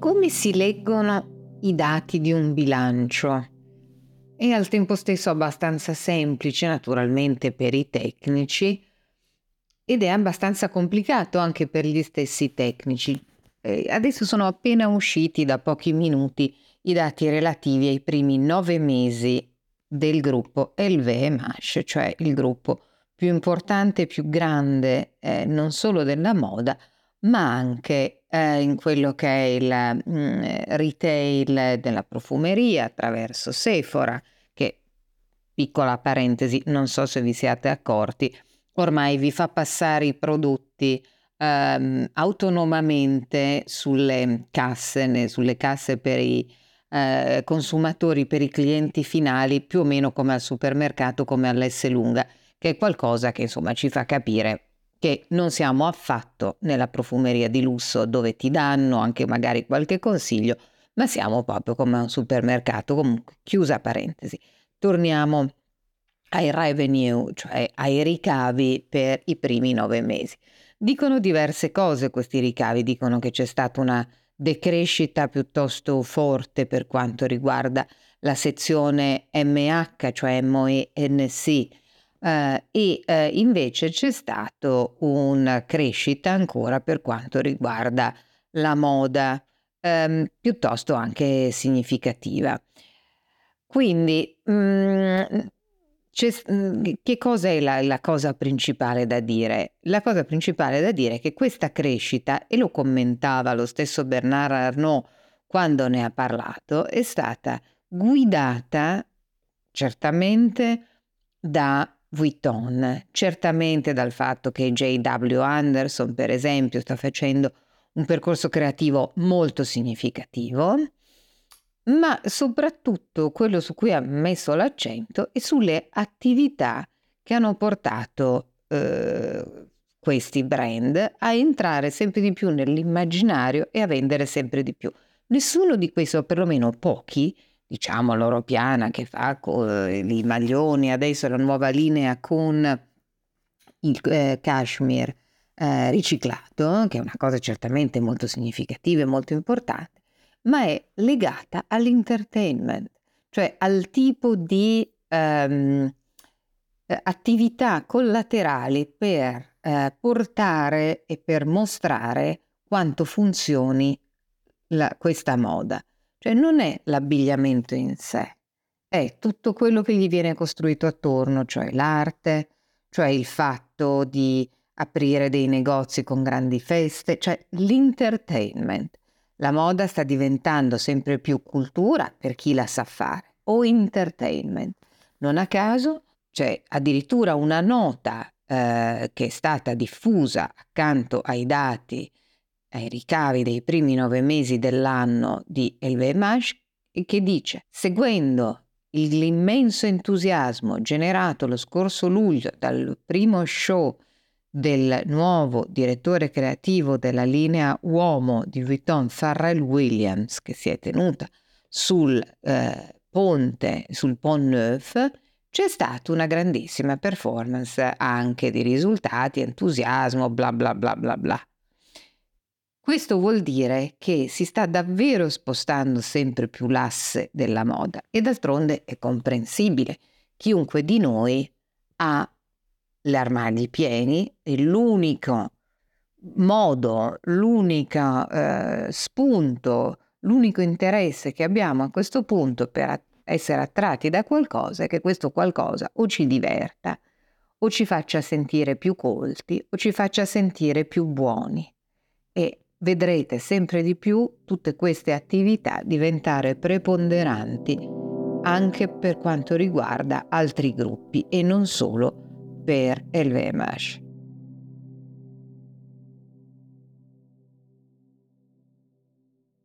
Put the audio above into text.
come si leggono i dati di un bilancio? È al tempo stesso abbastanza semplice, naturalmente per i tecnici, ed è abbastanza complicato anche per gli stessi tecnici. Eh, adesso sono appena usciti da pochi minuti i dati relativi ai primi nove mesi del gruppo LVMH, cioè il gruppo più importante e più grande eh, non solo della moda, ma anche eh, in quello che è il mh, mm, retail della profumeria attraverso Sephora, che, piccola parentesi, non so se vi siate accorti, ormai vi fa passare i prodotti ehm, autonomamente sulle casse, sulle casse per i eh, consumatori, per i clienti finali, più o meno come al supermercato, come all'S lunga, che è qualcosa che insomma ci fa capire che non siamo affatto nella profumeria di lusso dove ti danno anche magari qualche consiglio, ma siamo proprio come un supermercato, comunque chiusa parentesi. Torniamo ai revenue, cioè ai ricavi per i primi nove mesi. Dicono diverse cose questi ricavi, dicono che c'è stata una decrescita piuttosto forte per quanto riguarda la sezione MH, cioè MOENC, eh, e eh, invece c'è stata una crescita ancora per quanto riguarda la moda, ehm, piuttosto anche significativa. Quindi mh, mm, Mm, che cosa è la, la, cosa principale da dire? La cosa principale da dire è che questa crescita, e lo commentava lo stesso Bernard Arnault quando ne ha parlato, è stata guidata certamente da Vuitton, certamente dal fatto che J.W. Anderson, per esempio, sta facendo un percorso creativo molto significativo, ma soprattutto quello su cui ha messo l'accento è sulle attività che hanno portato eh, questi brand a entrare sempre di più nell'immaginario e a vendere sempre di più. Nessuno di questi, o perlomeno pochi, diciamo l'oro piana che fa eh, i maglioni, adesso la nuova linea con il eh, cashmere eh, riciclato, che è una cosa certamente molto significativa e molto importante, ma è legata all'entertainment, cioè al tipo di um, attività collaterali per uh, portare e per mostrare quanto funzioni la, questa moda. Cioè non è l'abbigliamento in sé, è tutto quello che gli viene costruito attorno, cioè l'arte, cioè il fatto di aprire dei negozi con grandi feste, cioè l'entertainment. La moda sta diventando sempre più cultura per chi la sa fare o entertainment. Non a caso c'è addirittura una nota eh, che è stata diffusa accanto ai dati, ai ricavi dei primi nove mesi dell'anno di LVMH che dice, seguendo l'immenso entusiasmo generato lo scorso luglio dal primo show del nuovo direttore creativo della linea uomo di Vuitton Pharrell Williams che si è tenuta sul eh, ponte, sul Pont Neuf, c'è stata una grandissima performance anche di risultati, entusiasmo, bla bla bla bla bla. Questo vuol dire che si sta davvero spostando sempre più l'asse della moda e d'altronde è comprensibile. Chiunque di noi ha gli armadi pieni e l'unico modo, l'unico eh, spunto, l'unico interesse che abbiamo a questo punto per essere attratti da qualcosa è che questo qualcosa o ci diverta o ci faccia sentire più colti o ci faccia sentire più buoni. E vedrete sempre di più tutte queste attività diventare preponderanti anche per quanto riguarda altri gruppi e non solo per LVMH.